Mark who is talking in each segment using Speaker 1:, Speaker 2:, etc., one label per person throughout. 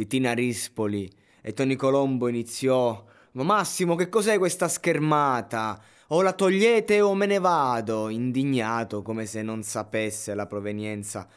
Speaker 1: di Tina Rispoli e Tony Colombo iniziò Ma Massimo, che cos'è questa schermata? O la togliete o me ne vado, indignato come se non sapesse la provenienza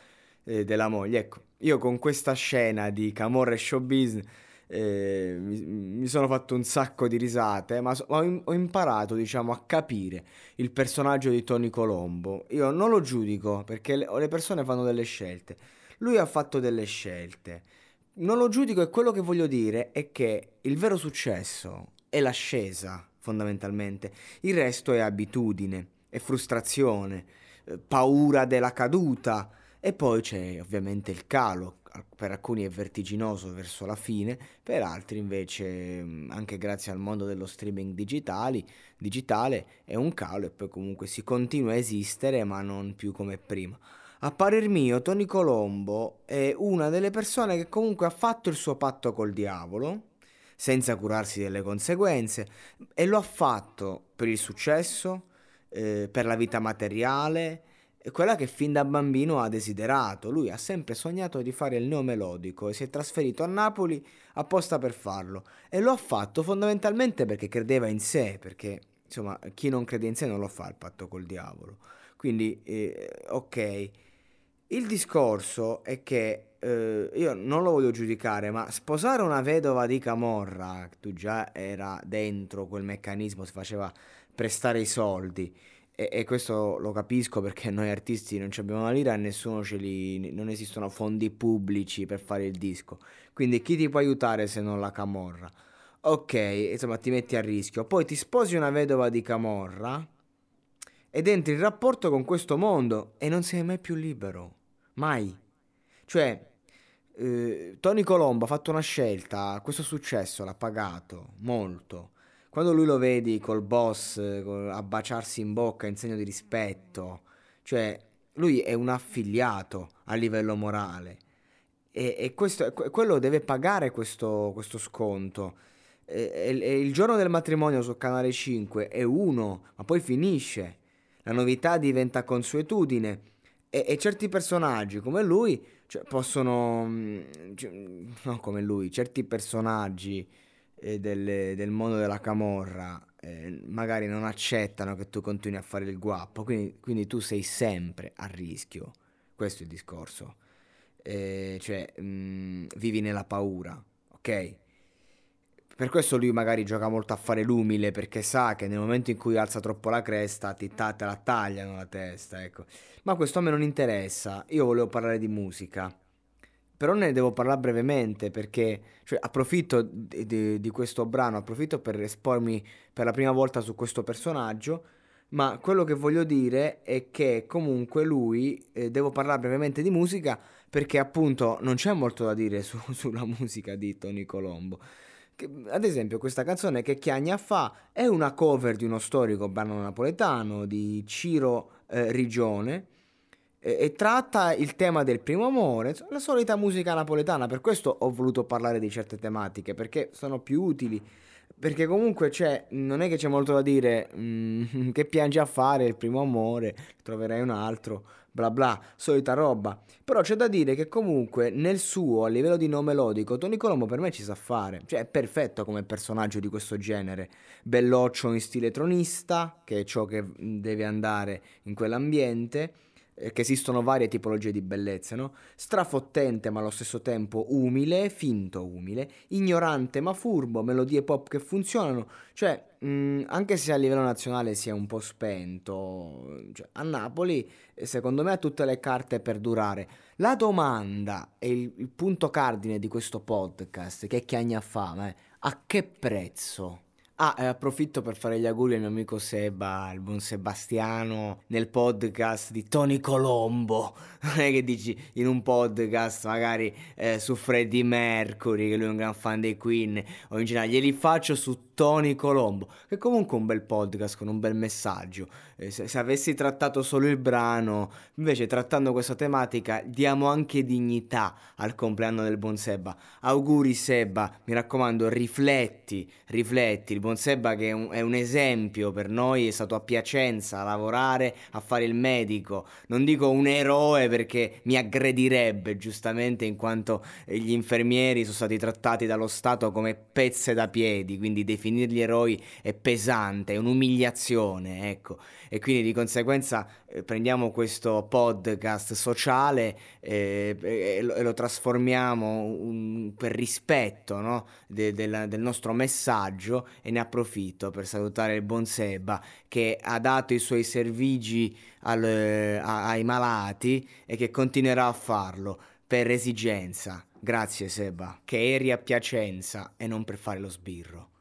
Speaker 1: eh, della moglie. Ecco, io con questa scena di Camorra e Show Business eh, mi, mi, sono fatto un sacco di risate, ma so, ho, ho, imparato, diciamo, a capire il personaggio di Tony Colombo. Io non lo giudico perché le, le persone fanno delle scelte. Lui ha fatto delle scelte. Non lo giudico e quello che voglio dire è che il vero successo è l'ascesa, fondamentalmente. Il resto è abitudine, è frustrazione, eh, paura della caduta e poi c'è ovviamente il calo per alcuni è vertiginoso verso la fine, per altri invece, mm, anche grazie al mondo dello streaming digitali, digitale, è un calo e poi comunque si continua a esistere, ma non più come prima. A parer mio, Tony Colombo è una delle persone che comunque ha fatto il suo patto col diavolo, senza curarsi delle conseguenze, e lo ha fatto per il successo, eh, per la vita materiale, quella che fin da bambino ha desiderato. Lui ha sempre sognato di fare il neomelodico e si è trasferito a Napoli apposta per farlo. E lo ha fatto fondamentalmente perché credeva in sé, perché insomma chi non crede in sé non lo fa il patto col diavolo. Quindi, eh, ok. Il discorso è che eh, io non lo voglio giudicare, ma sposare una vedova di Camorra, tu già era dentro quel meccanismo, si faceva prestare i soldi e, e, questo lo capisco perché noi artisti non abbiamo una lira e nessuno ce li. non esistono fondi pubblici per fare il disco. Quindi chi ti può aiutare se non la camorra? Ok, insomma ti metti a rischio. Poi ti sposi una vedova di camorra ed entri in rapporto con questo mondo e non sei mai più libero. Mai. Cioè, eh, Tony Colombo ha fatto una scelta, questo successo l'ha pagato molto quando lui lo vedi col boss a baciarsi in bocca in segno di rispetto, cioè lui è un affiliato a livello morale e, e questo, quello deve pagare questo, questo sconto. E, e, il giorno del matrimonio su Canale 5 è uno, ma poi finisce. La novità diventa consuetudine e, e certi personaggi come lui cioè, possono... Mm, cioè, non come lui, certi personaggi eh, del, del, mondo della camorra eh, magari non accettano che tu continui a fare il guappo, quindi, quindi tu sei sempre a rischio. Questo è il discorso. Eh, cioè, mh, mm, vivi nella paura, ok? Per questo lui magari gioca molto a fare l'umile perché sa che nel momento in cui alza troppo la cresta ti te la tagliano la testa, ecco. Ma questo a me non interessa. Io volevo parlare di musica però ne devo parlare brevemente perché cioè, approfitto di, di, di, questo brano, approfitto per espormi per la prima volta su questo personaggio, ma quello che voglio dire è che comunque lui, eh, devo parlare brevemente di musica perché appunto non c'è molto da dire su, sulla musica di Tony Colombo. Che, ad esempio questa canzone che Chiagna fa è una cover di uno storico brano napoletano di Ciro eh, Rigione e, tratta il tema del primo amore, la solita musica napoletana, per questo ho voluto parlare di certe tematiche, perché sono più utili, perché comunque c'è, non è che c'è molto da dire, mm, che piangi a fare il primo amore, troverai un altro, bla bla, solita roba, però c'è da dire che comunque nel suo, a livello di nome melodico, Tony Colombo per me ci sa fare, cioè è perfetto come personaggio di questo genere, belloccio in stile tronista, che è ciò che deve andare in quell'ambiente, che esistono varie tipologie di bellezza, no? Strafottente ma allo stesso tempo umile, finto umile, ignorante ma furbo, melodie pop che funzionano, cioè mh, mm, anche se a livello nazionale si è un po' spento, cioè, a Napoli eh, secondo me ha tutte le carte per durare. La domanda e il, il punto cardine di questo podcast, che chiagna fame, a che prezzo? Ah, e approfitto per fare gli auguri al mio amico Seba, il buon Sebastiano, nel podcast di Tony Colombo. Non è che dici in un podcast magari eh, su Freddie Mercury, che lui è un gran fan dei Queen, o in generale, glieli faccio su Tony Colombo, che comunque un bel podcast con un bel messaggio. Eh, se, se avessi trattato solo il brano, invece trattando questa tematica, diamo anche dignità al compleanno del buon Seba. Auguri Seba, mi raccomando, rifletti, rifletti. Il buon Seba che è un, è un esempio per noi, è stato a Piacenza a lavorare, a fare il medico. Non dico un eroe perché mi aggredirebbe giustamente in quanto gli infermieri sono stati trattati dallo Stato come pezze da piedi, quindi dei definirli eroi è pesante, è un'umiliazione, ecco. E quindi di conseguenza eh, prendiamo questo podcast sociale eh, e, lo, e, lo, trasformiamo un, per rispetto no? de, de del nostro messaggio e ne approfitto per salutare il buon Seba che ha dato i suoi servigi al, a, ai malati e che continuerà a farlo per esigenza. Grazie Seba, che eri a Piacenza e non per fare lo sbirro.